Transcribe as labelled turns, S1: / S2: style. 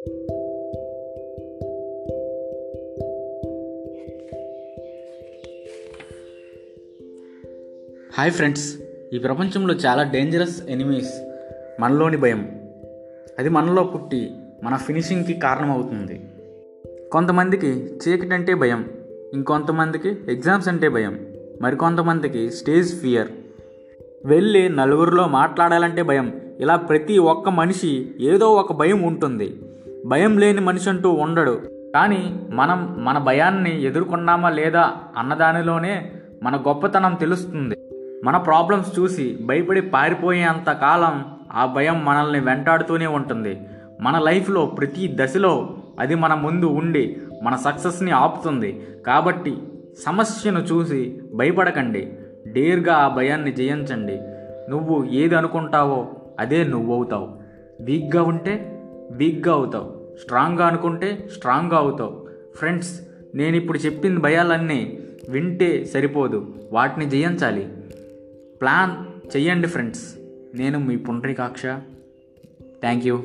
S1: Hi friends ఈ ప్రపంచంలో చాలా డేంజరస్ ఎనిమీస్ మనలోని భయం. అది మనలో పుట్టి మన ఫినిషింగ్కి కారణమవుతుంది. కొంతమందికి చీకటి అంటే భయం ఇంకొంతమందికి ఎగ్జామ్స్ అంటే భయం మరికొంతమందికి స్టేజ్ ఫియర్ వెళ్ళి నలుగురిలో మాట్లాడాలంటే భయం ఇలా ప్రతి ఒక్క మనిషి ఏదో ఒక భయం ఉంటుంది. భయం లేని మనిషి అంటూ ఉండడు. కానీ మనం మన భయాన్ని ఎదుర్కొన్నామా లేదా అన్నదానిలోనే మన గొప్పతనం తెలుస్తుంది. మన ప్రాబ్లమ్స్ చూసి భయపడి పారిపోయేంత కాలం ఆ భయం మనల్ని వెంటాడుతూనే ఉంటుంది. మన లైఫ్లో ప్రతి దశలో అది మన ముందు ఉండి మన సక్సెస్ని ఆపుతుంది. కాబట్టి సమస్యను చూసి భయపడకండి. డేర్గా ఆ భయాన్ని జయించండి. నువ్వు ఏది అనుకుంటావో అదే నువ్వు అవుతావు వీక్గా ఉంటే వీక్గా అవుతావు. స్ట్రాంగ్గా అనుకుంటే స్ట్రాంగ్గా అవుతావు. ఫ్రెండ్స్ నేను ఇప్పుడు చెప్పిన భయాలన్నీ వింటే సరిపోదు. వాటిని జయించాలి. ప్లాన్ చెయ్యండి ఫ్రెండ్స్. నేను మీ పుండ్రికాక్ష. Thank you.